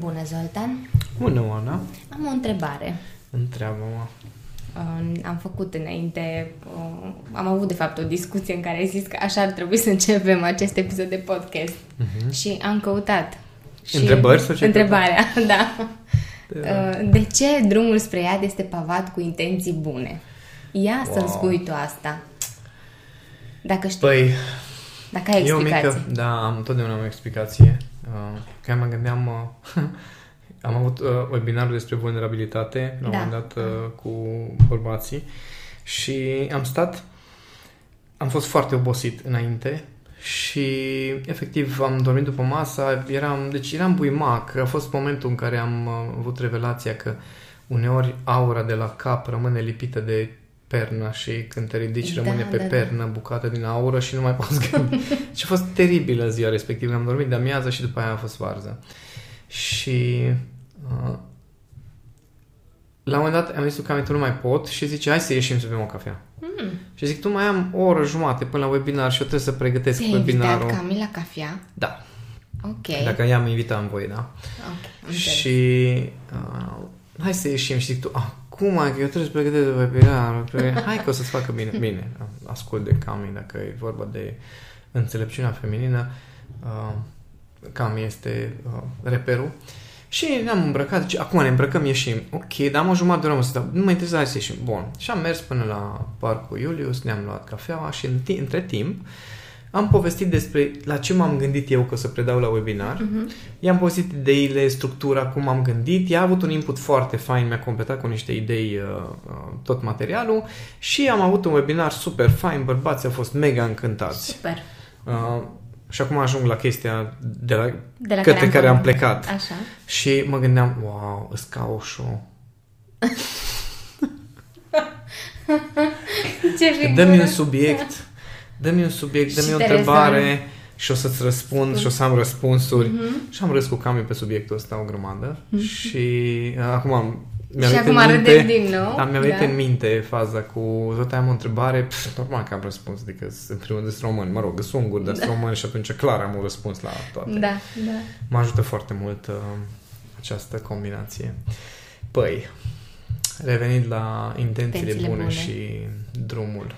Bună, Zoltan! Bună, Oana! Am o întrebare. Întreabă-mă. Uh, am făcut înainte, uh, am avut de fapt o discuție în care ai zis că așa ar trebui să începem acest episod de podcast. Uh-huh. Și am căutat. Și Întrebări sau ce Întrebarea, da. Uh, de ce drumul spre iad este pavat cu intenții bune? Ia wow. să-mi spui tu asta. Dacă știi. Păi, dacă ai explicație. mică, da, am totdeauna am o explicație. Uh, că mă gândeam... Uh, am avut uh, webinarul despre vulnerabilitate la un da. moment dat uh, cu bărbații și am stat, am fost foarte obosit înainte și efectiv am dormit după masa, eram, deci eram buimac, a fost momentul în care am uh, avut revelația că uneori aura de la cap rămâne lipită de pernă și când te ridici da, rămâne pe da, da. pernă da. bucată din aură și nu mai poți gândi. și a fost teribilă ziua respectivă. Am dormit de amiază și după aia a fost varză. Și uh, la un moment dat am zis că nu mai pot și zice hai să ieșim să bem o cafea. Mm. Și zic, tu mai am o oră jumate până la webinar și eu trebuie să pregătesc Te-ai webinarul. Te Cami la cafea? Da. Ok. Dacă i-am invitat în voi, da. Ok. Și uh, hai să ieșim și zic tu, ah, cum ai, că eu trebuie să pregătesc de webinar, hai că o să-ți facă bine. Bine, ascult de Cami dacă e vorba de înțelepciunea feminină. Uh, Cami este uh, reperul. Și ne-am îmbrăcat, zice, acum ne îmbrăcăm, ieșim. Ok, dar am o jumătate de oră să nu mă interesează să ieșim. Bun. Și am mers până la parcul Iulius, ne-am luat cafeaua și în t- între timp am povestit despre la ce m-am gândit eu că o să predau la webinar. Uh-huh. I-am povestit ideile, structura, cum am gândit. Ea a avut un input foarte fain, mi-a completat cu niște idei uh, uh, tot materialul și am avut un webinar super fain, bărbații au fost mega încântați. Super. Uh, și acum ajung la chestia de la, de la către care am, care am plecat. Așa. Și mă gândeam, wow, îți ca o show. Ce Dă-mi un subiect dă-mi un subiect, dă-mi o întrebare și o să-ți răspund și o să am răspunsuri. Mm-hmm. Și am râs cu Cami pe subiectul ăsta o grămadă mm-hmm. și uh, acum am mi-a și acum în minte, din nou. Da, mi-a venit da. în minte faza cu tot am o întrebare, pf, normal că am răspuns, adică în primul rând român, mă rog, sunt ungur, dar da. român și atunci clar am un răspuns la toate. Da, da. Mă ajută foarte mult uh, această combinație. Păi, revenind la intențiile bune, bune și drumul.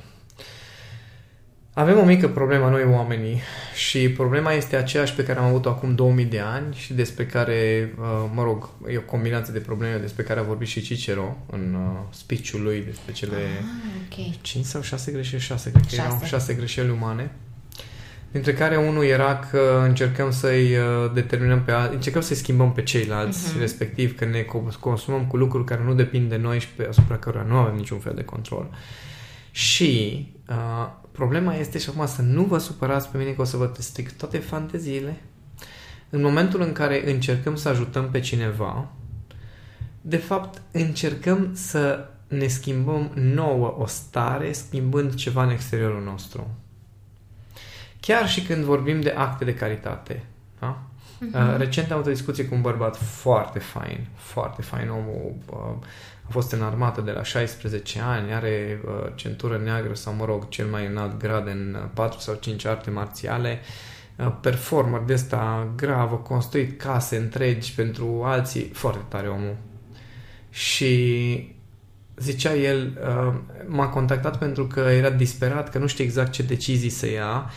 Avem o mică problemă noi oamenii și problema este aceeași pe care am avut-o acum 2000 de ani și despre care, uh, mă rog, e o combinație de probleme despre care a vorbit și Cicero în uh, speech-ul lui despre cele ah, okay. 5 sau 6 greșeli, 6 cred că erau 6 greșeli umane. Dintre care unul era că încercăm să-i uh, determinăm pe alții, încercăm să-i schimbăm pe ceilalți, uh-huh. respectiv că ne consumăm cu lucruri care nu depind de noi și pe asupra cărora nu avem niciun fel de control. Și uh, problema este și acum să nu vă supărați pe mine că o să vă stric toate fanteziile. În momentul în care încercăm să ajutăm pe cineva, de fapt încercăm să ne schimbăm nouă o stare schimbând ceva în exteriorul nostru. Chiar și când vorbim de acte de caritate. Da? Uh-huh. Recent am avut o discuție cu un bărbat foarte fain, foarte fain, omul uh, a fost în armată de la 16 ani, are uh, centură neagră sau, mă rog, cel mai înalt grad în 4 uh, sau 5 arte marțiale, uh, performer de ăsta grav, a construit case întregi pentru alții, foarte tare omul. Și zicea el, uh, m-a contactat pentru că era disperat, că nu știe exact ce decizii să ia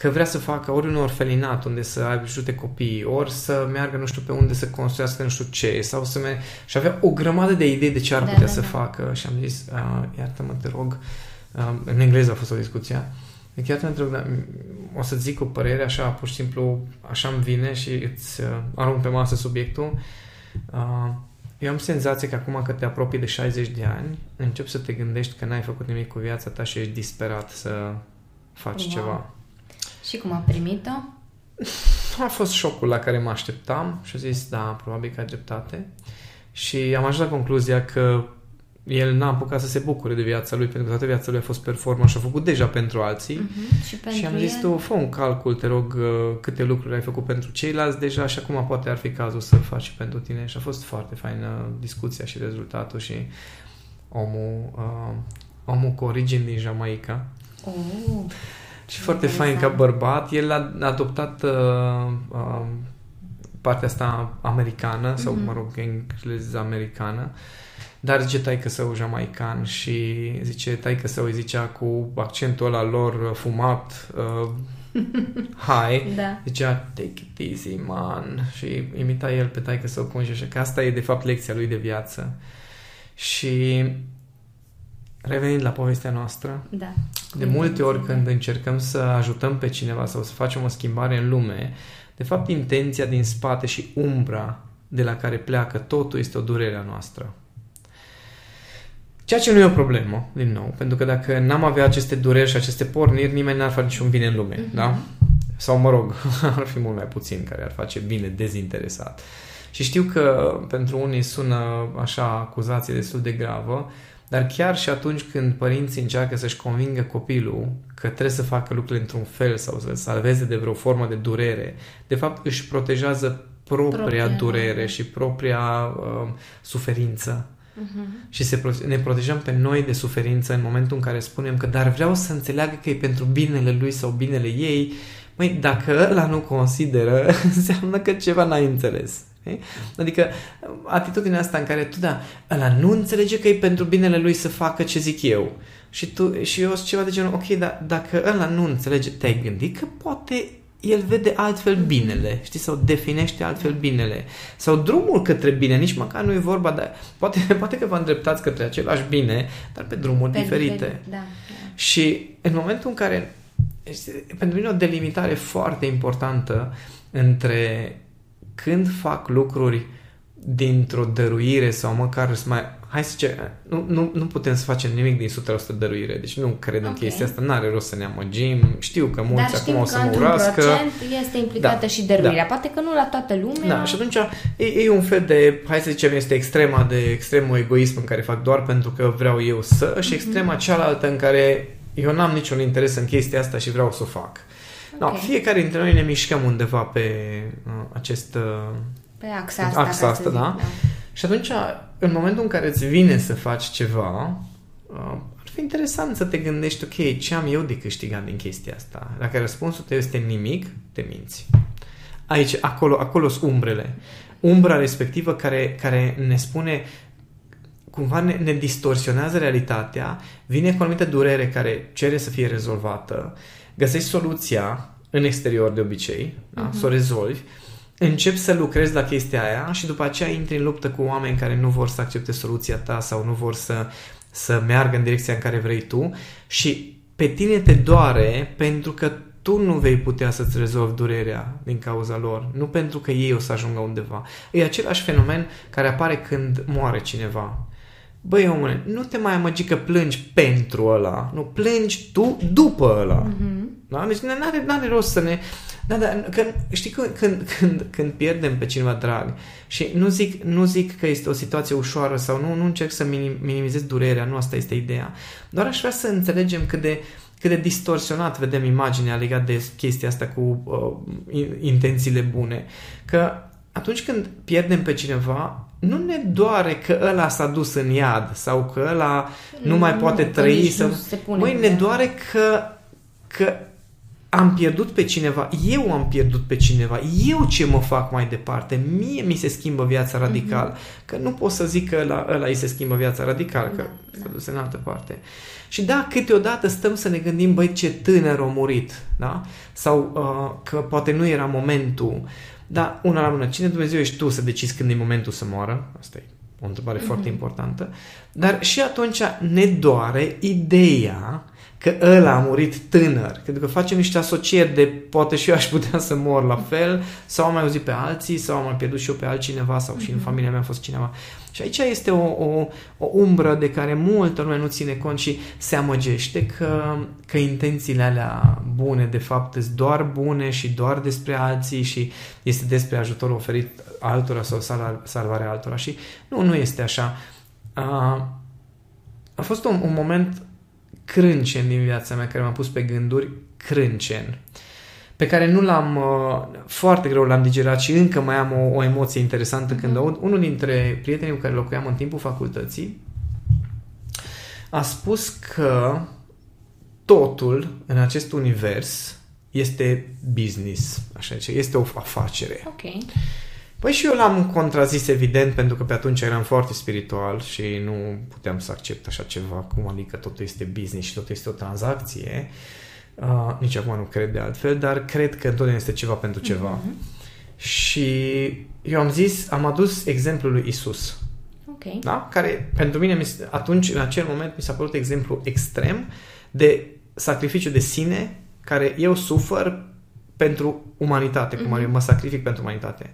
că vrea să facă ori un orfelinat unde să ajute copiii, ori să meargă nu știu pe unde să construiască nu știu ce, sau să me... și avea o grămadă de idei de ce ar da, putea da, să da. facă și am zis, iartă-mă, te rog, uh, în engleză a fost o discuție, Chiar te rog, o să zic o părere așa, pur și simplu, așa îmi vine și îți uh, arunc pe masă subiectul. Uh, eu am senzația că acum că te apropii de 60 de ani, începi să te gândești că n-ai făcut nimic cu viața ta și ești disperat să faci wow. ceva. Și cum a primit-o? A fost șocul la care mă așteptam și a zis, da, probabil că ai dreptate. Și am ajuns la concluzia că el n-a apucat să se bucure de viața lui, pentru că toată viața lui a fost performă și a făcut deja pentru alții. Uh-huh. Și, pentru și am zis, el... tu, fă un calcul, te rog, uh, câte lucruri ai făcut pentru ceilalți deja și acum poate ar fi cazul să faci și pentru tine. Și a fost foarte faină discuția și rezultatul și omul, uh, omul cu origini din Jamaica. Oh. Și foarte fain ca bărbat. El a adoptat uh, uh, partea asta americană, sau mm-hmm. mă rog, engleză americană, dar zice taică său jamaican și zice taică său îi zicea cu accentul ăla lor fumat, uh, hai, da. zicea take it easy, man, și imita el pe taică său cum și că asta e de fapt lecția lui de viață. Și revenind la povestea noastră, da. De multe ori când încercăm să ajutăm pe cineva sau să facem o schimbare în lume, de fapt intenția din spate și umbra de la care pleacă totul este o durere a noastră. Ceea ce nu e o problemă, din nou, pentru că dacă n-am avea aceste dureri și aceste porniri, nimeni n-ar face niciun bine în lume, uh-huh. da? Sau, mă rog, ar fi mult mai puțin care ar face bine dezinteresat. Și știu că pentru unii sună așa acuzație destul de gravă, dar chiar și atunci când părinții încearcă să-și convingă copilul că trebuie să facă lucrurile într-un fel sau să salveze de vreo formă de durere, de fapt își protejează propria, propria durere și propria uh, suferință. Uh-huh. Și se, ne protejăm pe noi de suferință în momentul în care spunem că dar vreau să înțeleagă că e pentru binele lui sau binele ei. Măi, dacă ăla nu consideră, înseamnă că ceva n-ai înțeles. Adică atitudinea asta în care tu, da, ăla nu înțelege că e pentru binele lui să facă ce zic eu. Și, tu, și eu sunt ceva de genul, ok, dar dacă ăla nu înțelege, te-ai gândit că poate el vede altfel binele, știi, sau definește altfel binele. Sau drumul către bine, nici măcar nu e vorba de... Poate, poate că vă îndreptați către același bine, dar pe drumuri pe diferite. Diferit, da, da. Și în momentul în care... Este, pentru mine o delimitare foarte importantă între când fac lucruri dintr-o dăruire sau măcar mai... Hai să ce, nu, nu, nu putem să facem nimic din 100% dăruire, deci nu cred okay. în chestia asta, n-are rost să ne amăgim, știu că mulți Dar acum o să mă urască. Dar este implicată da, și dăruirea, da. poate că nu la toată lumea. Da, și atunci e, e un fel de, hai să zicem, este extrema de extremul egoism în care fac doar pentru că vreau eu să și mm-hmm. extrema cealaltă în care eu n-am niciun interes în chestia asta și vreau să o fac. Okay. No, fiecare dintre noi ne mișcăm undeva pe uh, acest... Uh, pe axa asta, axa asta da? da? Și atunci, în momentul în care îți vine să faci ceva, uh, ar fi interesant să te gândești, ok, ce am eu de câștigat din chestia asta? Dacă răspunsul tău este nimic, te minți. Aici, acolo, acolo sunt umbrele. Umbra respectivă care, care ne spune cumva ne, ne distorsionează realitatea, vine cu o anumită durere care cere să fie rezolvată găsești soluția în exterior de obicei, uh-huh. da? Mhm. să o rezolvi, începi să lucrezi la chestia aia și după aceea intri în luptă cu oameni care nu vor să accepte soluția ta sau nu vor să, să meargă în direcția în care vrei tu și pe tine te doare pentru că tu nu vei putea să-ți rezolvi durerea din cauza lor, nu pentru că ei o să ajungă undeva. E același fenomen care apare când moare cineva. Băi, omule, nu te mai amăgi că plângi pentru ăla, nu, plângi tu după ăla. Mm-hmm. Da? Deci n-are, n-are rost să ne... Da, da, când, știi, când, când, când, când pierdem pe cineva drag și nu zic, nu zic că este o situație ușoară sau nu, nu încerc să minim, minimizez durerea, nu asta este ideea. Doar aș vrea să înțelegem cât de, cât de distorsionat vedem imaginea legat de chestia asta cu uh, intențiile bune. Că atunci când pierdem pe cineva, nu ne doare că ăla s-a dus în iad sau că ăla nu, nu mai poate nu, trăi. Sau... Măi, ne doare că, că am pierdut pe cineva, eu am pierdut pe cineva, eu ce mă fac mai departe, mie mi se schimbă viața radical. Mm-hmm. Că nu pot să zic că ăla, ăla îi se schimbă viața radical, că da, s-a dus în altă parte. Și da, câteodată stăm să ne gândim, băi, ce tânăr a murit, da? Sau uh, că poate nu era momentul. Dar una la mână, cine Dumnezeu ești tu să decizi când e momentul să moară? Asta e o întrebare mm-hmm. foarte importantă. Dar și atunci ne doare ideea că ăla a murit tânăr. Pentru că facem niște asocieri de poate și eu aș putea să mor la fel, sau am mai auzit pe alții, sau am mai pierdut și eu pe altcineva, sau mm-hmm. și în mhm. familia mea a fost cineva. Și aici este o, o, o umbră de care multă lume nu ține cont și se amăgește că, că intențiile alea bune, de fapt, sunt doar bune și doar despre alții și este despre ajutorul oferit altora sau salvarea altora. Și nu, nu este așa. A, a fost un, un moment crâncen din viața mea care m-a pus pe gânduri crâncen pe care nu l-am uh, foarte greu l-am digerat și încă mai am o, o emoție interesantă mm-hmm. când mhm. aud. Unul dintre prietenii cu care locuiam în timpul facultății a spus că totul în acest univers este business, așa zice, este o afacere. Ok. Păi și eu l-am contrazis evident pentru că pe atunci eram foarte spiritual și nu puteam să accept așa ceva, cum adică totul este business și totul este o tranzacție. Uh, nici acum nu cred de altfel, dar cred că întotdeauna este ceva pentru ceva. Mm-hmm. Și eu am zis, am adus exemplul lui Isus. Okay. Da? Care pentru mine atunci, în acel moment, mi s-a părut exemplu extrem de sacrificiu de sine care eu sufăr pentru umanitate, cum mm-hmm. mă sacrific pentru umanitate.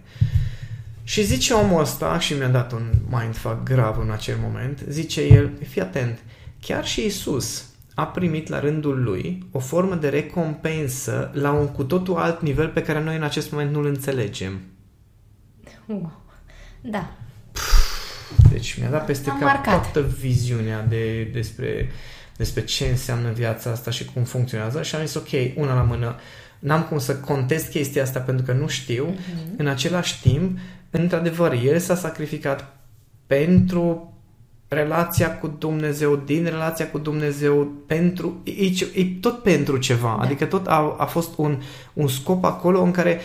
Și zice omul ăsta, și mi-a dat un mindfuck grav în acel moment, zice el, fii atent, chiar și Isus a primit la rândul lui o formă de recompensă la un cu totul alt nivel pe care noi în acest moment nu-l înțelegem. Wow. Da. Deci mi-a dat peste cap toată viziunea de, despre, despre ce înseamnă viața asta și cum funcționează și am zis ok, una la mână, n-am cum să contest chestia asta pentru că nu știu. Uh-huh. În același timp, într-adevăr, el s-a sacrificat pentru relația cu Dumnezeu, din relația cu Dumnezeu, pentru, e, e tot pentru ceva. Da. Adică tot a, a fost un, un scop acolo în care,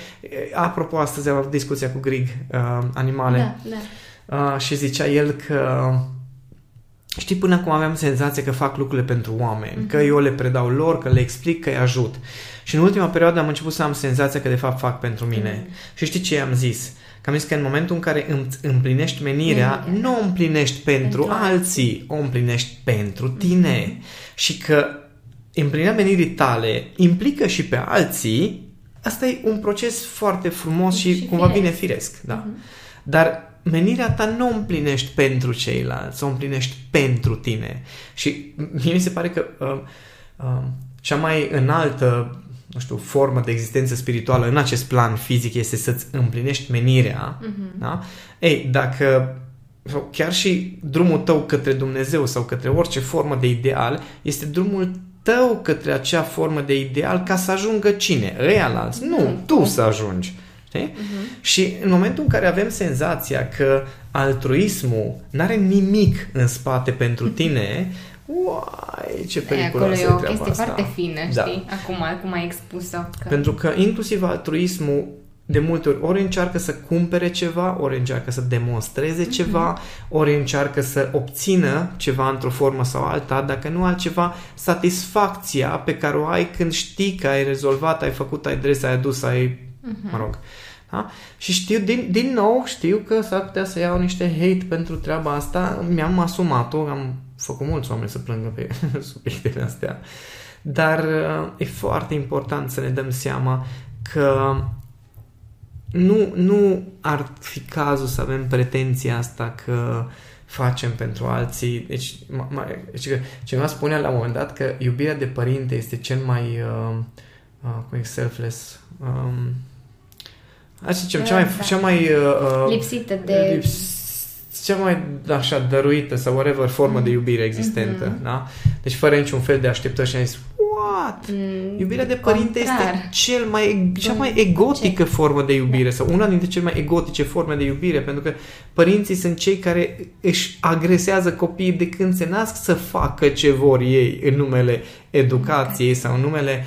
apropo, astăzi am avut discuția cu Grig, uh, animale, da, da. Uh, și zicea el că Știi, până acum aveam senzația că fac lucrurile pentru oameni, mm-hmm. că eu le predau lor, că le explic, că îi ajut. Și în ultima perioadă am început să am senzația că de fapt fac pentru mine. Mm-hmm. Și știi ce am zis? Că am zis că în momentul în care împlinești menirea, mm-hmm. nu o împlinești pentru, pentru alții, o împlinești pentru tine. Mm-hmm. Și că împlinirea menirii tale implică și pe alții, asta e un proces foarte frumos și, și cumva firesc. bine firesc. Da. Mm-hmm. Dar menirea ta nu o împlinești pentru ceilalți, o împlinești pentru tine. Și mie mi se pare că uh, uh, cea mai înaltă nu știu, formă de existență spirituală în acest plan fizic este să-ți împlinești menirea, uh-huh. da? Ei, dacă sau chiar și drumul tău către Dumnezeu sau către orice formă de ideal este drumul tău către acea formă de ideal ca să ajungă cine? Ăia alți? Nu, tu să ajungi. Știi? Uh-huh. Și în momentul în care avem senzația că altruismul nu are nimic în spate pentru tine, uai, ce periculoasă e Acolo e o chestie asta. foarte fină, da. știi? Acum, acum ai expus-o. Că... Pentru că inclusiv altruismul de multe ori ori încearcă să cumpere ceva, ori încearcă să demonstreze mm-hmm. ceva, ori încearcă să obțină ceva într-o formă sau alta, dacă nu altceva, satisfacția pe care o ai când știi că ai rezolvat, ai făcut, ai dres, ai adus, ai, mm-hmm. mă rog. Da? Și știu, din, din nou, știu că s-ar putea să iau niște hate pentru treaba asta, mi-am asumat-o, am făcut mulți oameni să plângă pe subiectele astea. Dar uh, e foarte important să ne dăm seama că nu, nu ar fi cazul să avem pretenția asta că facem pentru alții. Deci, ma, ma, deci cineva spunea la un moment dat că iubirea de părinte este cel mai uh, uh, cum e selfless um, Hai să zicem, cea mai, da. cea mai uh, uh lipsită de lips, cea mai așa dăruită sau whatever formă mm. de iubire existentă, mm-hmm. da? Deci fără niciun fel de așteptări și am zis, what? Mm, Iubirea de părinte contrar. este cel mai, cea mai egotică ce? formă de iubire da. sau una dintre cele mai egotice forme de iubire, pentru că părinții sunt cei care își agresează copiii de când se nasc să facă ce vor ei în numele educației okay. sau în numele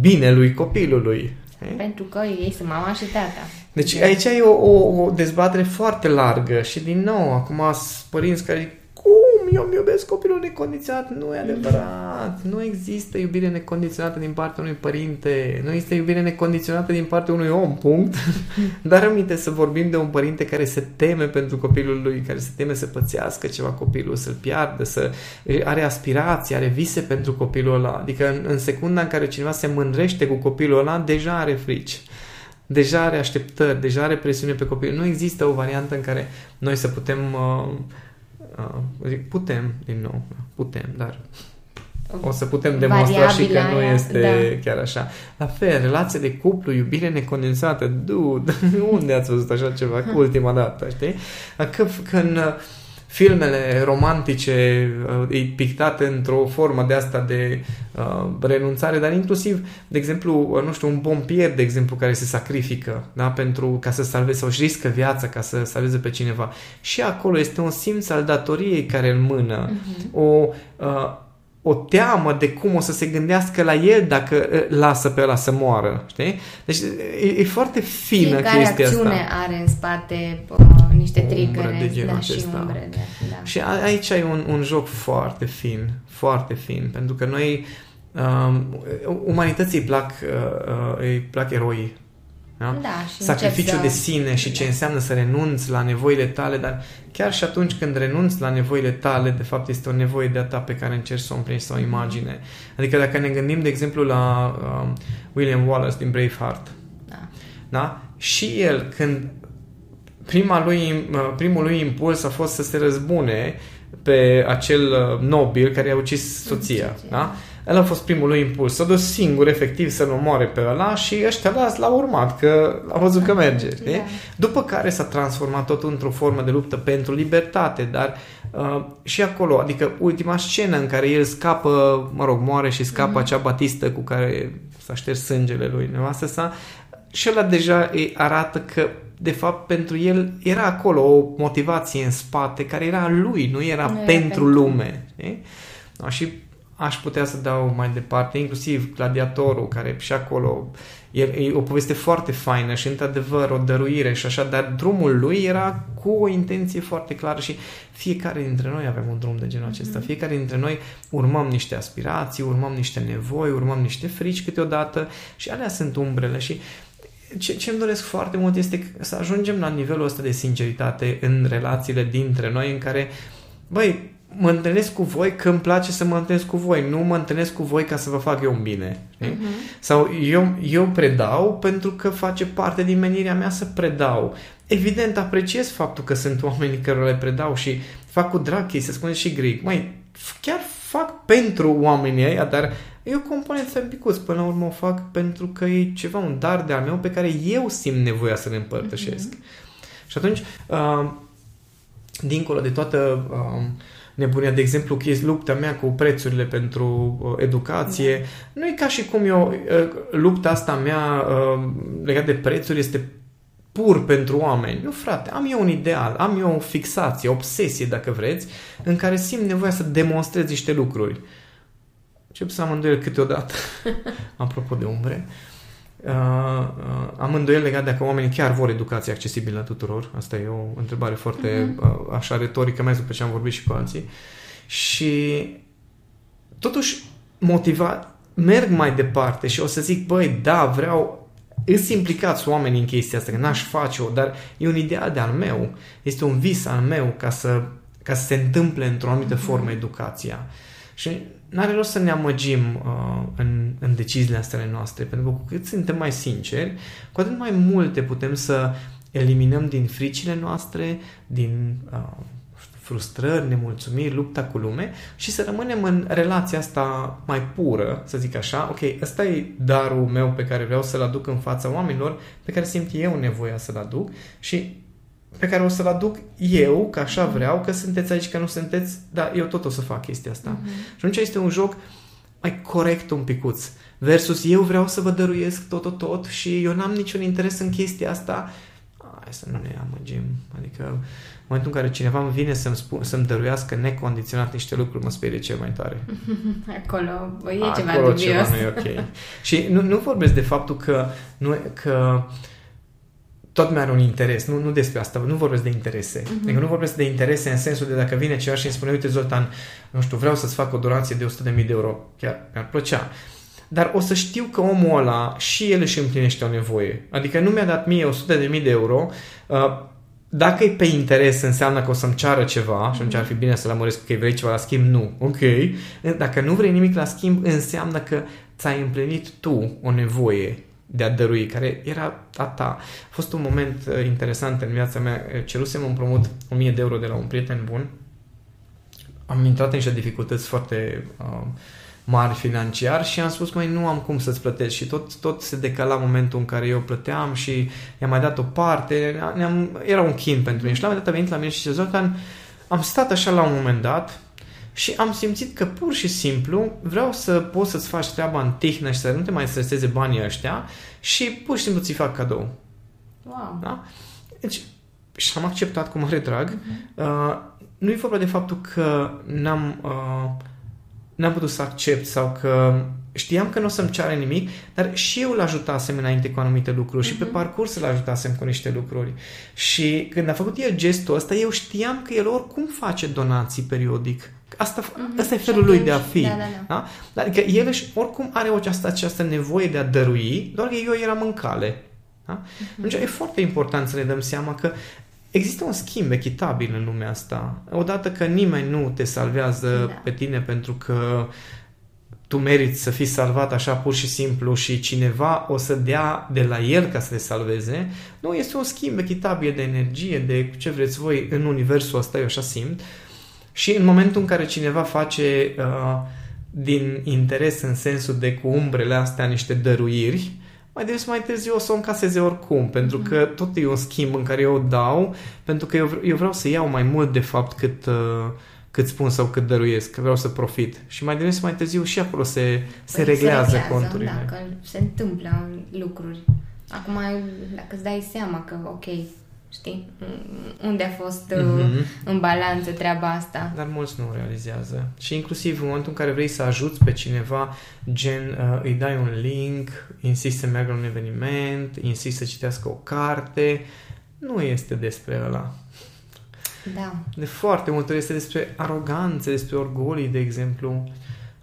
binelui copilului. Pentru că ei sunt mama și tata. Deci de... aici e o, o, o dezbatere foarte largă și din nou, acum părinți care cum eu îmi iubesc copilul necondiționat? Nu e adevărat. Nu există iubire necondiționată din partea unui părinte. Nu există iubire necondiționată din partea unui om, punct. Dar aminte să vorbim de un părinte care se teme pentru copilul lui, care se teme să pățească ceva copilul, să-l piardă, să are aspirații, are vise pentru copilul ăla. Adică în, în secunda în care cineva se mândrește cu copilul ăla, deja are frici deja are așteptări, deja are presiune pe copil. Nu există o variantă în care noi să putem uh, Uh, putem, din nou, putem, dar o să putem demonstra și că nu este da. chiar așa. La fel, relație de cuplu, iubire necondențată, dude, unde ați văzut așa ceva cu ultima dată, știi? Că, când filmele romantice uh, e pictat într-o formă de asta de uh, renunțare, dar inclusiv, de exemplu, uh, nu știu, un pompier, de exemplu, care se sacrifică da, pentru ca să salveze sau își riscă viața ca să salveze pe cineva. Și acolo este un simț al datoriei care îl mână, uh-huh. o uh, o teamă de cum o să se gândească la el dacă lasă pe ăla să moară, știi? Deci e, e foarte fină Fiecare chestia acțiune asta. are în spate uh, niște triggere de genul da, acesta. și umbre. De, da. Și a, aici ai un, un joc foarte fin, foarte fin, pentru că noi um, umanității îi plac, uh, uh, îi plac eroi. Da? Da, și Sacrificiul încep de să- sine și ce înseamnă să renunți la nevoile tale, dar chiar și atunci când renunți la nevoile tale, de fapt este o nevoie de a ta pe care încerci să o împlinești sau o imagine. Adică dacă ne gândim, de exemplu, la um, William Wallace din Braveheart, Da. da? Și el, când prima lui, primul lui impuls a fost să se răzbune pe acel uh, nobil care a ucis soția, Soția. da? El a fost primul lui impuls. S-a dus singur, efectiv, să-l omoare pe ăla și ăștia l l-au urmat, că a văzut că merge. știi? Da. După care s-a transformat tot într-o formă de luptă pentru libertate, dar uh, și acolo, adică ultima scenă în care el scapă, mă rog, moare și scapă Mhm. acea batistă cu care s-a șters sângele lui nevastă sa, și ăla deja îi arată că de fapt pentru el era acolo o motivație în spate care era a lui, nu era Nu era pentru pentru. lume. Știi? Da, și aș putea să dau mai departe, inclusiv Gladiatorul, care și acolo e, e o poveste foarte faină și într-adevăr o dăruire și așa, dar drumul lui era cu o intenție foarte clară și fiecare dintre noi avem un drum de genul acesta. Mhm. Fiecare dintre noi urmăm niște aspirații, urmăm niște nevoi, urmăm niște frici câteodată și alea sunt umbrele și ce, ce îmi doresc foarte mult este să ajungem la nivelul ăsta de sinceritate în relațiile dintre noi în care, băi, mă întâlnesc cu voi că îmi place să mă întâlnesc cu voi, nu mă întâlnesc cu voi ca să vă fac eu un bine. știi? Mhm. Sau eu, eu predau pentru că face parte din menirea mea să predau. Evident, apreciez faptul că sunt oamenii care le predau și fac cu drag chestii, se spune și Greek. Mai chiar fac pentru oamenii ăia, dar e o componență un picuț. Până la urmă o fac pentru că e ceva, un dar de-al meu pe care eu simt nevoia să-l împărtășesc. Și atunci, uh, dincolo de toată uh, nebunia, de exemplu, că e lupta mea cu prețurile pentru uh, educație, nu e ca și cum eu, uh, lupta asta mea uh, legată de prețuri este pur pentru oameni. Nu, frate, am eu un ideal, am eu o fixație, o obsesie, dacă vreți, în care simt nevoia să demonstrez niște lucruri. Încep să am îndoieli câteodată, apropo de umbre. Uh, uh, am îndoieli legat dacă oamenii chiar vor educație accesibilă tuturor. Asta e o întrebare foarte uh, așa retorică, mai ales după ce am vorbit și cu alții. Și totuși motivat, merg mai departe și o să zic, băi, da, vreau îs implicați oamenii în chestia asta, că n-aș face-o, dar e un ideal de al meu, este un vis al meu ca să, ca să se întâmple într-o anumită formă educația. Și n-are rost să ne amăgim uh, în, în deciziile astea ale noastre, pentru că cu cât suntem mai sinceri, cu atât mai multe putem să eliminăm din fricile noastre, din uh, frustrări, nemulțumiri, lupta cu lume și să rămânem în relația asta mai pură, să zic așa, ok, ăsta e darul meu pe care vreau să-l aduc în fața oamenilor, pe care simt eu nevoia să-l aduc și pe care o să-l aduc eu, că așa vreau, că sunteți aici, că nu sunteți, dar eu tot o să fac chestia asta. Mhm. Și atunci este un joc mai corect un picuț. Versus eu vreau să vă dăruiesc tot, tot, tot și eu n-am niciun interes în chestia asta. Hai să nu ne amăgim. Adică în momentul în care cineva îmi vine să-mi, spun, să-mi dăruiască necondiționat niște lucruri, mă sperie cel mai tare. Acolo e Acolo ceva ceva dubios. nu e ok. și nu, nu vorbesc de faptul că, nu, că tot mai are un interes. Nu, nu despre asta, nu vorbesc de interese. Mhm. Uh-huh. Adică nu vorbesc de interese în sensul de dacă vine cineva și îmi spune, uite Zoltan, nu știu, vreau să-ți fac o donație de 100.000 de euro. Chiar mi-ar plăcea. Dar o să știu că omul ăla și el își împlinește o nevoie. Adică nu mi-a dat mie 100.000 de euro, uh, dacă e pe interes, înseamnă că o să-mi ceară ceva și atunci ar fi bine să lămuresc că vrei ceva la schimb, nu. Ok. Dacă nu vrei nimic la schimb, înseamnă că ți-ai împlinit tu o nevoie de a dărui, care era a ta. A fost un moment uh, interesant în viața mea. Cerusem împrumut 1000 de euro de la un prieten bun. Am intrat în niște dificultăți foarte uh, mari financiar și am spus, mai nu am cum să-ți plătesc și tot, tot se decala momentul în care eu plăteam și i-am mai dat o parte, ne-am, era un chin pentru mine și la un moment dat a venit la mine și zice, Zoltan, am stat așa la un moment dat și am simțit că pur și simplu vreau să poți să-ți faci treaba în tihnă și să nu te mai streseze banii ăștia și pur și simplu ți fac cadou. Wow. Da? Deci, și am acceptat cu mare drag. Uh, nu e vorba de faptul că n-am uh, n-am putut să accept sau că știam că nu o să-mi ceară nimic, dar și eu îl ajutasem înainte cu anumite lucruri uh-huh. și pe mhm. parcurs îl ajutasem cu niște lucruri. Și când a făcut el gestul ăsta, eu știam că el oricum face donații periodic. Asta, uh-huh. asta e felul lui de a fi. Da, da, da. Adică el își, oricum are o această, această nevoie de a dărui, doar că eu eram în cale. Da? Uh-huh. Deci e foarte important să ne dăm seama că există un schimb echitabil în lumea asta. Odată că nimeni nu te salvează da. pe tine pentru că tu meriți să fii salvat așa pur și simplu și cineva o să dea de la el ca să te salveze. Nu, este un schimb echitabil de energie, de ce vreți voi în universul ăsta, eu așa simt. Și în momentul în care cineva face uh, din interes în sensul de cu umbrele astea niște dăruiri, mai devreme mai târziu o să o încaseze oricum, pentru că mm. tot e un schimb în care eu o dau, pentru că eu, eu vreau să iau mai mult de fapt cât, uh, cât spun sau cât dăruiesc, că vreau să profit. Și mai devreme mai târziu și acolo se, păi se, reglează, se reglează conturile. Da, că se întâmplă lucruri. Acum, dacă îți dai seama că, ok, Știi? Unde a fost mm-hmm. în balanță treaba asta? Dar mulți nu realizează. Și inclusiv în momentul în care vrei să ajuți pe cineva, gen uh, îi dai un link, insist să meargă la un eveniment, insist să citească o carte, nu este despre ăla. Da. De foarte multe ori este despre aroganță, despre orgolii, de exemplu.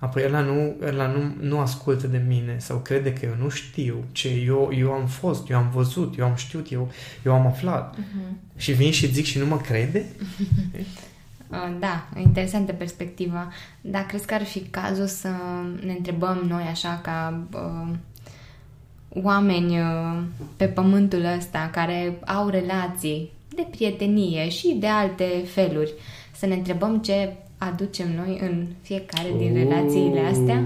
Apoi ăla nu, ăla nu, nu ascultă de mine sau crede că eu nu știu ce eu, eu am fost, eu am văzut, eu am știut, eu, eu am aflat. Uh-huh. Și vin și zic și nu mă crede? Uh, da, interesantă perspectiva. Dar crezi că ar fi cazul să ne întrebăm noi așa ca uh, oameni uh, pe pământul ăsta care au relații de prietenie și de alte feluri, să ne întrebăm ce aducem noi în fiecare din relațiile astea,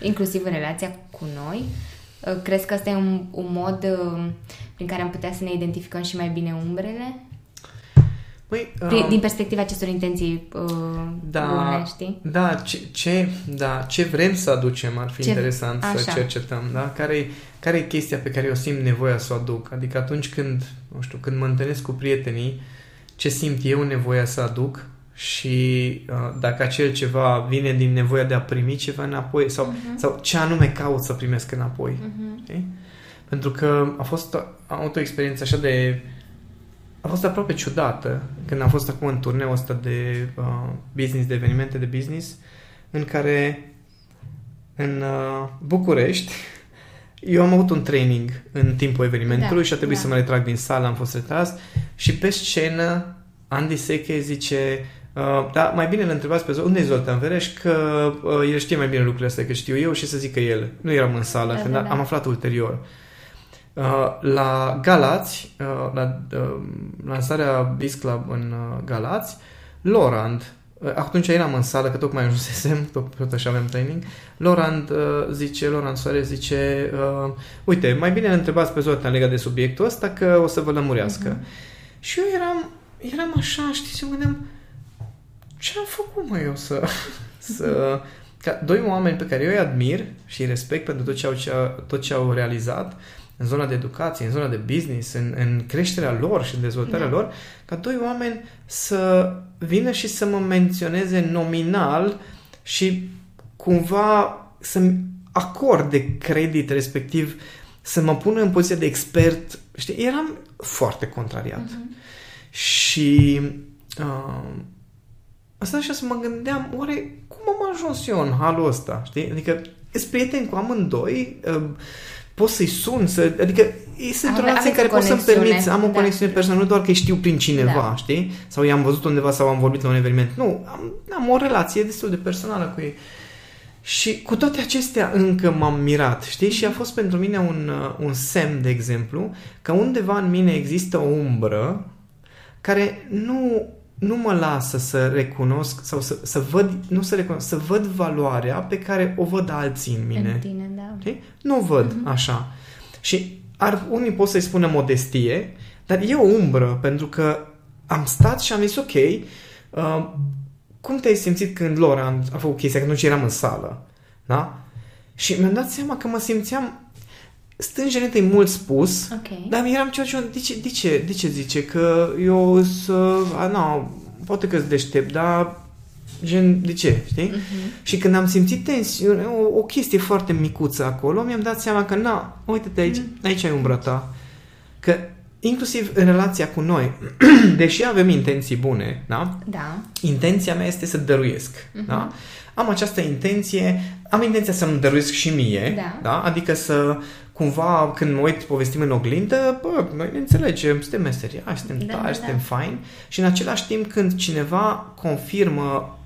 inclusiv în relația cu noi? Uh, crezi că ăsta e un, un mod uh, prin care am putea să ne identificăm și mai bine umbrele? Păi, uh, din perspectiva acestor intenții uh, da, bune, știi? Da, ce, ce, da, ce vrem să aducem ar fi ce, interesant așa. să cercetăm, da? Care, care e chestia pe care eu simt nevoia să o aduc? Adică atunci când, nu știu, când mă întâlnesc cu prietenii, ce simt eu nevoia să aduc și uh, dacă acel ceva vine din nevoia de a primi ceva înapoi sau, uh-huh. sau ce anume caut să primesc înapoi. Uh-huh. Pentru că a fost am avut o experiență așa de a fost aproape ciudată când am fost acum în turneul ăsta de uh, business, de evenimente de business, în care în uh, București eu am avut un training în timpul evenimentului da, și a trebuit da. să mă retrag din sală, am fost retras și pe scenă Andy Seche zice Uh, dar mai bine îl întrebați pe unde e Zoltan Vereș, că uh, el știe mai bine lucrurile astea, că știu eu și să zic că el. Nu eram în sală, da, când da, da. am aflat ulterior. Uh, la Galați, uh, la uh, lansarea Beast Club în uh, Galați, Lorand, uh, atunci eram în sală, că tocmai ajunsesem, tot, tot așa avem training, Lorand uh, zice, Lorand Soare zice, uh, uite, mai bine îl întrebați pe Zoltan legat de subiectul ăsta, că o să vă lămurească. Uh-huh. Și eu eram, eram așa, știți, și mă gândeam, ce am făcut mă eu să... să ca doi oameni pe care eu îi admir și îi respect pentru tot ce au, ce, tot ce au realizat în zona de educație, în zona de business, în, în creșterea lor și în dezvoltarea da. lor, ca doi oameni să vină și să mă menționeze nominal și cumva să-mi acorde credit respectiv, să mă pună în poziția de expert. Știi, eram foarte contrariat. Uh-huh. Și uh, asta așa să mă gândeam, oare cum am ajuns eu în halul ăsta, știi? Adică, sunt prieteni cu amândoi, uh, poți să-i sun, să, adică sunt într-o relație în care pot să-mi permit să am o da. conexiune personală, nu doar că știu prin cineva, da. știi? Sau i-am văzut undeva sau am vorbit la un eveniment. Nu, am, am o relație destul de personală cu ei. Și cu toate acestea încă m-am mirat, știi? Și a fost pentru mine un, uh, un semn, de exemplu, că undeva în mine există o umbră care nu nu mă lasă să recunosc sau să, să văd, nu să recunosc, să văd valoarea pe care o văd alții în mine. În tine, da. Okay? Nu văd uh-huh. așa. Și ar, unii pot să-i spună modestie, dar e o umbră, pentru că am stat și am zis, ok, uh, cum te-ai simțit când Laura a făcut chestia, când nu eram în sală? Da? Și mi-am dat seama că mă simțeam stânjenit e mult spus, okay. dar eram ceva ce, de ce, de ce, de ce zice că eu să, a, nu, poate că-s deștept, dar Gen, de ce, știi? Uh-huh. Și când am simțit tensiune, o, o chestie foarte micuță acolo, mi-am dat seama că, na, uite-te aici, uh-huh. aici ai umbra ta. Că inclusiv în relația cu noi, deși avem intenții bune, da? Da. Intenția mea este să dăruiesc, uh-huh. da? Am această intenție, am intenția să-mi dăruiesc și mie, Da. da? Adică să cumva, când mă uit, povestim în oglindă, bă, noi ne înțelegem, suntem meseriași, suntem Da, tari, da, suntem da. faini și în același timp când cineva confirmă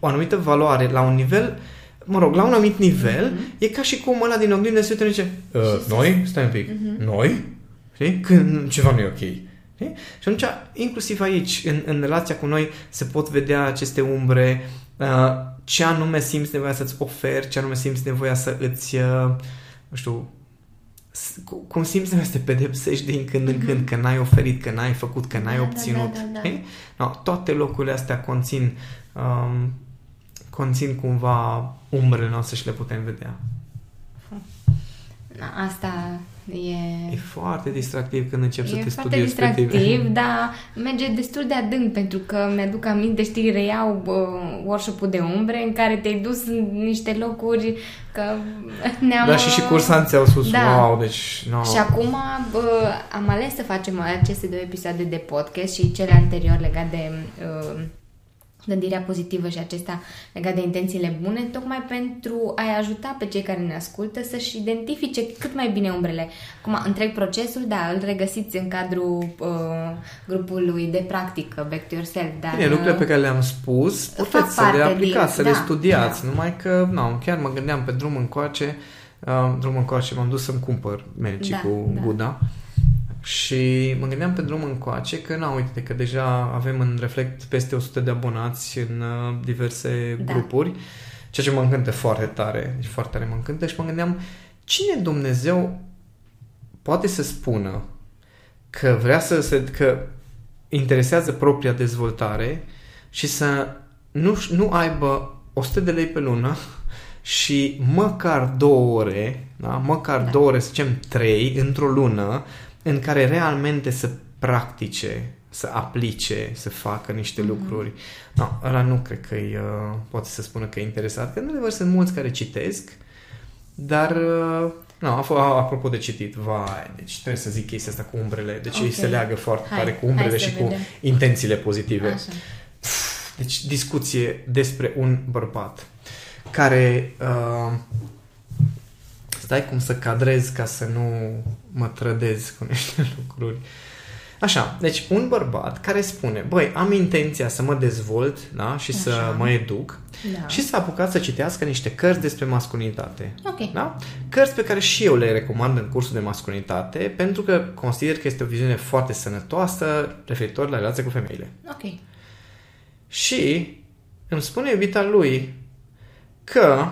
o anumită valoare la un nivel, mă rog, la un anumit nivel, Mhm. e ca și cum ăla din oglindă se uită și zice, uh, Și să- noi? Stai un pic, Mhm. noi? Știi? Când ceva nu e ok. Știi? Și atunci, inclusiv aici, în, în relația cu noi, se pot vedea aceste umbre, uh, ce anume simți nevoia să-ți oferi, ce anume simți nevoia să îți, uh, nu știu, s- cu- cum simți nevoia să te pedepsești din când în când, că n-ai oferit, că n-ai făcut, că n-ai Mhm. Da, da, obținut. da, da, da. știi? No, toate locurile astea conțin um, conțin cumva umbrele noastre și le putem vedea. Da, Asta e... E foarte distractiv când începi să E te foarte studiezi pe tine. distractiv, dar merge destul de adânc pentru că mi-aduc aminte, știi, reiau uh, workshop-ul de umbre în care te-ai dus în niște locuri că ne-am... Da, și și cursanții au spus, Da. wow, deci... No. Și acum bă, am ales să facem aceste două episoade de podcast și cele anterior legat de uh, gândirea pozitivă și acesta legat de intențiile bune, tocmai pentru a-i ajuta pe cei care ne ascultă să-și identifice cât mai bine umbrele. Acum, întreg procesul, da, îl regăsiți în cadrul uh, grupului de practică, Back to Yourself, dar... Bine, lucrurile uh, pe care le-am spus, fac puteți să parte le aplicați, din- să le da, studiați, da. numai că, nu, chiar mă gândeam pe drum încoace, uh, drum încoace, m-am dus să-mi cumpăr medici Da, cu da. Buddha și mă gândeam pe drum încoace că, na, uite că deja avem în Reflect peste 100 de abonați în uh, diverse Da. grupuri, ceea ce mă încântă foarte tare, deci foarte tare mă încântă și mă gândeam cine Dumnezeu poate să spună că vrea să se, că interesează propria dezvoltare și să nu, nu aibă 100 de lei pe lună și măcar două ore, da? măcar Da. da. două ore, să zicem trei, într-o lună, în care realmente să practice, să aplice, să facă niște Mhm. mm-hmm. lucruri. No, ăla nu cred că uh, poate să spună că e interesat, că în adevăr sunt mulți care citesc, dar uh, nu, a fost, apropo de citit, vai, deci trebuie să zic chestia asta cu umbrele, deci Ok. ei se leagă foarte Hai, tare cu hai umbrele să și vedem. cu intențiile pozitive. Așa. Deci discuție despre un bărbat care uh, stai cum să cadrez ca să nu mă trădez cu niște lucruri. Așa, deci un bărbat care spune, băi, am intenția să mă dezvolt da? și să Așa. mă educ Da. și s-a apucat să citească niște cărți despre masculinitate. Ok. Da? Cărți pe care și eu le recomand în cursul de masculinitate pentru că consider că este o viziune foarte sănătoasă referitor la relația cu femeile. Ok. Și îmi spune iubita lui că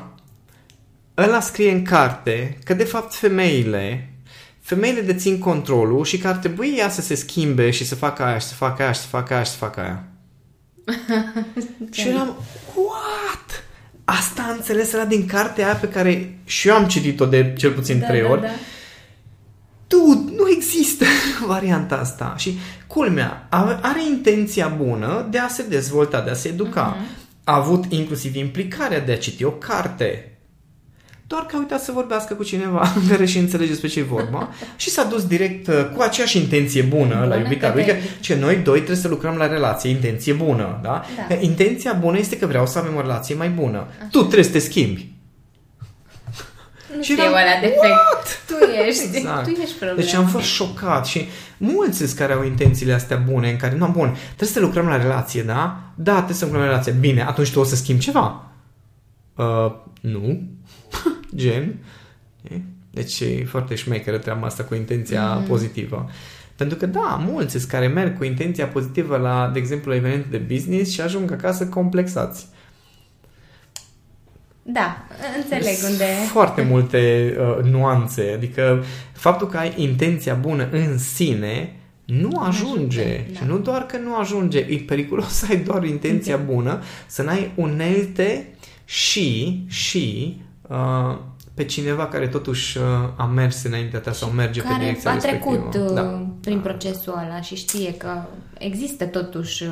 ăla scrie în carte că de fapt femeile femeile dețin controlul și că ar trebui ea să se schimbe și să facă aia și să facă aia și să facă aia și să facă aia. și eram, what? Asta a înțeles ăla din cartea aia pe care și eu am citit-o de cel puțin Da, trei da, ori da. Dude, nu există varianta asta. Și culmea, are are intenția bună de a se dezvolta, de a se educa. A avut inclusiv implicarea de a citi o carte. Doar că a uitat să vorbească cu cineva care și înțelege despre ce e vorba și s-a dus direct uh, cu aceeași intenție bună, Bună la iubita lui, că către- ce noi doi trebuie să lucrăm la relație, intenție bună, da? Da. Că intenția bună este că vreau să avem o relație mai bună. Tu trebuie să te schimbi. Nu Și știu eram, ăla defect. Tu ești, Exact. tu ești problema. Deci am fost șocat și mulți sunt care au intențiile astea bune, în care, nu, bun, trebuie să lucrăm la relație, da? Da, trebuie să lucrăm la relație. Bine, atunci tu o să schimbi ceva. Uh, nu. Gen. E? Deci e foarte șmecheră treaba asta cu intenția mm. pozitivă. Pentru că, da, mulți sunt care merg cu intenția pozitivă la, de exemplu, la evenimente de business și ajung acasă complexați. Da, înțeleg unde... Foarte multe uh, nuanțe. Adică faptul că ai intenția bună în sine nu ajunge. ajunge, Și da. nu doar că nu ajunge, e periculos să ai doar intenția bună, să n-ai unelte și, și uh, pe cineva care totuși uh, a mers înaintea ta sau merge pe care direcția a respectivă. trecut uh, Da. prin procesul ăla și știe că există totuși uh,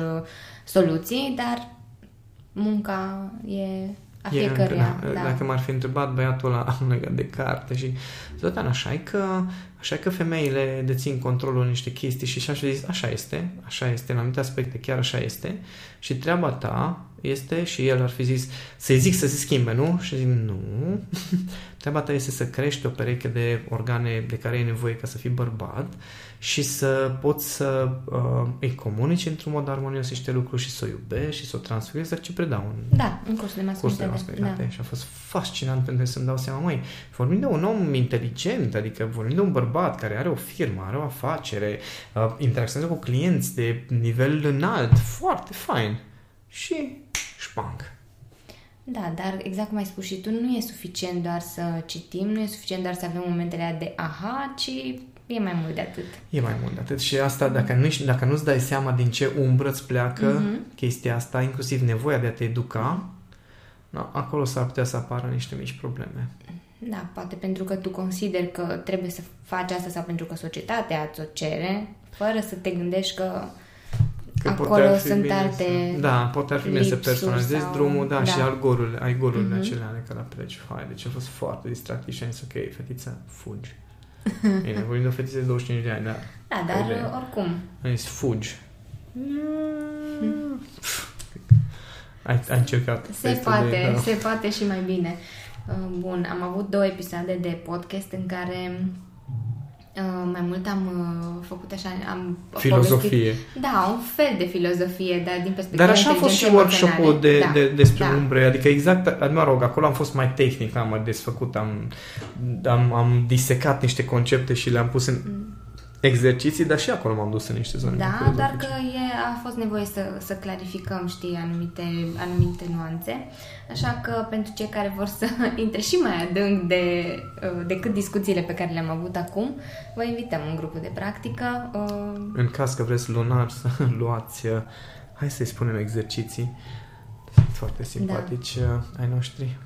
soluții, dar munca e a fiecăruia. Da, da. Dacă m-ar fi întrebat băiatul ăla legat de carte și Zoltan, așa e că, așa e că femeile dețin controlul niște chestii și așa zis, așa este, așa este, în anumite aspecte chiar așa este și treaba ta este, și el ar fi zis, să-i zic să se schimbe, nu? Și zic, nu. Treaba ta este să crești o pereche de organe de care ai nevoie ca să fii bărbat și să poți să uh, îi comunici într-un mod armonios niște lucruri și să o iubești și să o transferi, dar ce predau în da, în cursul de masculinitate. Da. Și a fost fascinant pentru să-mi dau seama, măi, vorbim de un om inteligent, adică vorbim de un bărbat care are o firmă, are o afacere, uh, interacționează cu clienți de nivel înalt, foarte fain. Și șpanc. Da, dar exact cum ai spus și tu, nu e suficient doar să citim, nu e suficient doar să avem momentele de aha, ci e mai mult de atât. E mai mult de atât și asta, dacă, nu, dacă nu-ți dai seama din ce umbră îți pleacă uh-huh. chestia asta, inclusiv nevoia de a te educa, no, acolo s-ar putea să apară niște mici probleme. Da, poate pentru că tu consideri că trebuie să faci asta sau pentru că societatea ți-o cere, fără să te gândești că Că Acolo sunt bine alte să, Da, poate ar fi bine să personalizezi sau... drumul, da, da, și al golurile, ai golurile uh-huh. acelea de care pleci. Hai, deci a fost foarte distractiv și am zis, ok, fetița, fugi. Bine, vorbim de o fetiță de 25 de ani, da. Da, dar de... oricum. Am zis, fugi. Mm. Ai, ai încercat. Se poate, de, da. se poate și mai bine. Uh, bun, am avut două episoade de podcast în care Uh, mai mult am uh, făcut așa, am Filozofie. Povestit, da, un fel de filozofie, dar din perspectiva Dar așa a fost și workshop-ul de, da, de, despre da. umbre, adică exact, mă rog, acolo am fost mai tehnic, am desfăcut, am, am, am disecat niște concepte și le-am pus în, mm exerciții, dar și acolo m-am dus în niște zone. Da, dar că e, a fost nevoie să, să clarificăm, știi, anumite, anumite nuanțe. Așa că pentru cei care vor să intre și mai adânc de, uh, decât discuțiile pe care le-am avut acum, vă invităm în grupul de practică. Uh, în caz că vreți lunar să luați, uh, hai să-i spunem exerciții, foarte simpatici da. ai noștri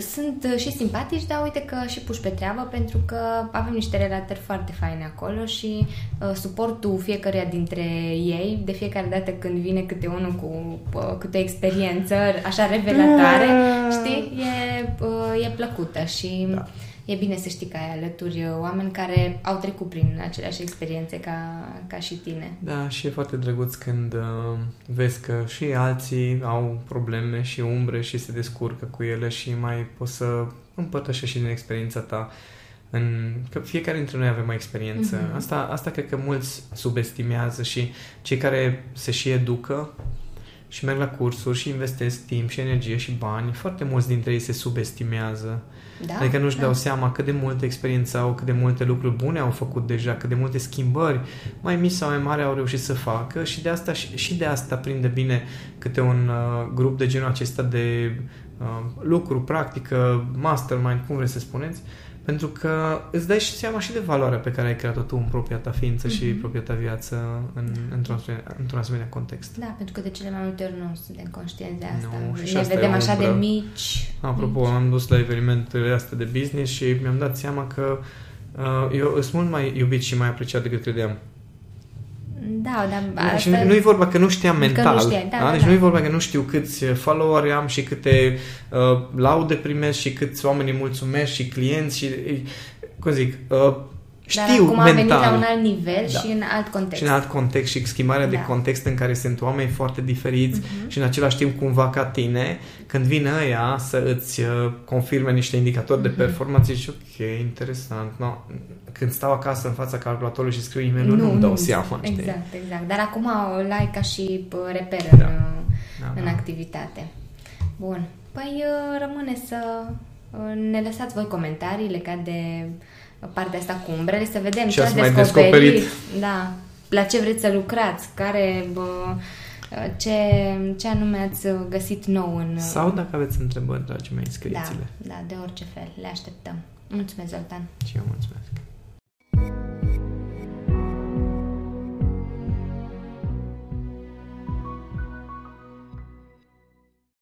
sunt uh, și simpatici, dar uite că și puși pe treabă pentru că avem niște relatări foarte faine acolo și uh, suportul fiecăruia dintre ei, de fiecare dată când vine câte unul cu uh, câte o experiență așa revelatoare, da. știi, e, uh, e plăcută și da e bine să știi că ai alături oameni care au trecut prin aceleași experiențe ca, ca și tine. Da, și e foarte drăguț când uh, vezi că și alții au probleme și umbre și se descurcă cu ele și mai poți să împărtășești și din experiența ta. În, că fiecare dintre noi avem o experiență. Mm-hmm. Asta, asta cred că mulți subestimează și cei care se și educă și merg la cursuri și investesc timp și energie și bani, foarte mulți dintre ei se subestimează da, adică nu-și da. dau seama cât de multe experiențe au, cât de multe lucruri bune au făcut deja, cât de multe schimbări mai mici sau mai mari au reușit să facă și de asta, și de asta prinde bine câte un uh, grup de genul acesta de uh, lucru, practică, mastermind, cum vreți să spuneți, uh, pentru că îți dai și seama și de valoarea pe care ai creat-o tu în propria ta ființă mm-hmm. și mhm. propria ta viață în, într-un, într-un asemenea context. Da, pentru că de cele mai multe ori nu suntem conștienți de asta. Nu, și ne asta vedem așa de mici. Apropo, mici. am dus la evenimentele astea de business și mi-am dat seama că uh, eu sunt mult mai iubit și mai apreciat decât credeam. Da, dar asta... Și nu, e vorba că nu știam mental. Că nu știai, da, da? Deci da. nu e vorba că nu știu câți followeri am și câte uh, laude primesc și câți oameni îi mulțumesc și clienți și, cum zic, uh, știu Dar acum mental. a venit la un alt nivel da. și în alt context. Și în alt context și schimbarea da. de context în care sunt oameni foarte diferiți uh-huh. și în același timp cumva ca tine, când vine ăia să îți uh, confirme niște indicatori uh-huh. de mhm. performanță, zici, ok, interesant. No, când stau acasă în fața calculatorului și scriu e nu, nu-mi dau seama. Exact, știi? exact. Dar acum o like ca și reper da. în, da, în da. activitate. Bun. Păi uh, rămâne să uh, ne lăsați voi comentarii legate de partea asta cu umbrele, să vedem ce ați descoperit, descoperit. Da, la ce vreți să lucrați, care, bă, ce, ce anume ați găsit nou în... Sau dacă aveți întrebări, dragii mei, scrieți-le. Da, da, de orice fel, le așteptăm. Mulțumesc, Zoltan. Și eu mulțumesc.